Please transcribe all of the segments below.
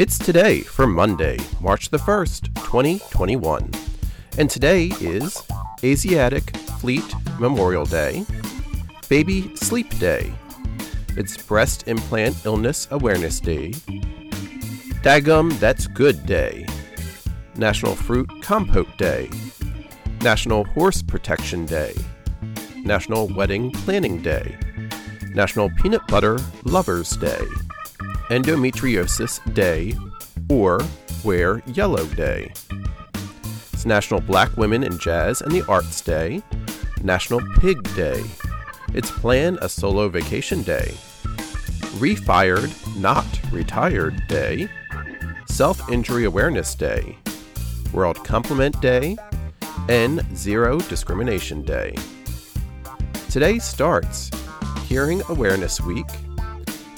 It's today for Monday, March the 1st, 2021. And today is Asiatic Fleet Memorial Day, Baby Sleep Day, it's Breast Implant Illness Awareness Day, Dadgum That's Good Day, National Fruit Compote Day, National Horse Protection Day, National Wedding Planning Day, National Peanut Butter Lovers Day, Endometriosis Day, or Wear Yellow Day. It's National Black Women in Jazz and the Arts Day, National Pig Day. It's Plan a Solo Vacation Day, Refired, Not Retired Day, Self Injury Awareness Day, World Compliment Day, and Zero Discrimination Day. Today starts Hearing Awareness Week,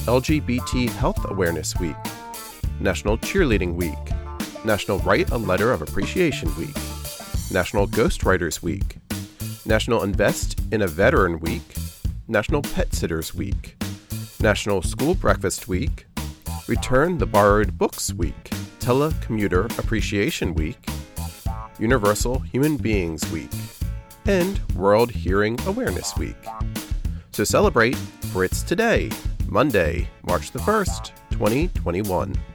LGBT Health Awareness Week, National Cheerleading Week, National Write a Letter of Appreciation Week, National Ghostwriters Week, National Invest in a Veteran Week, National Pet Sitters Week, National School Breakfast Week, Return the Borrowed Books Week, Telecommuter Appreciation Week, Universal Human Beings Week, and World Hearing Awareness Week. So celebrate, for it's today, Monday, March the 1st, 2021.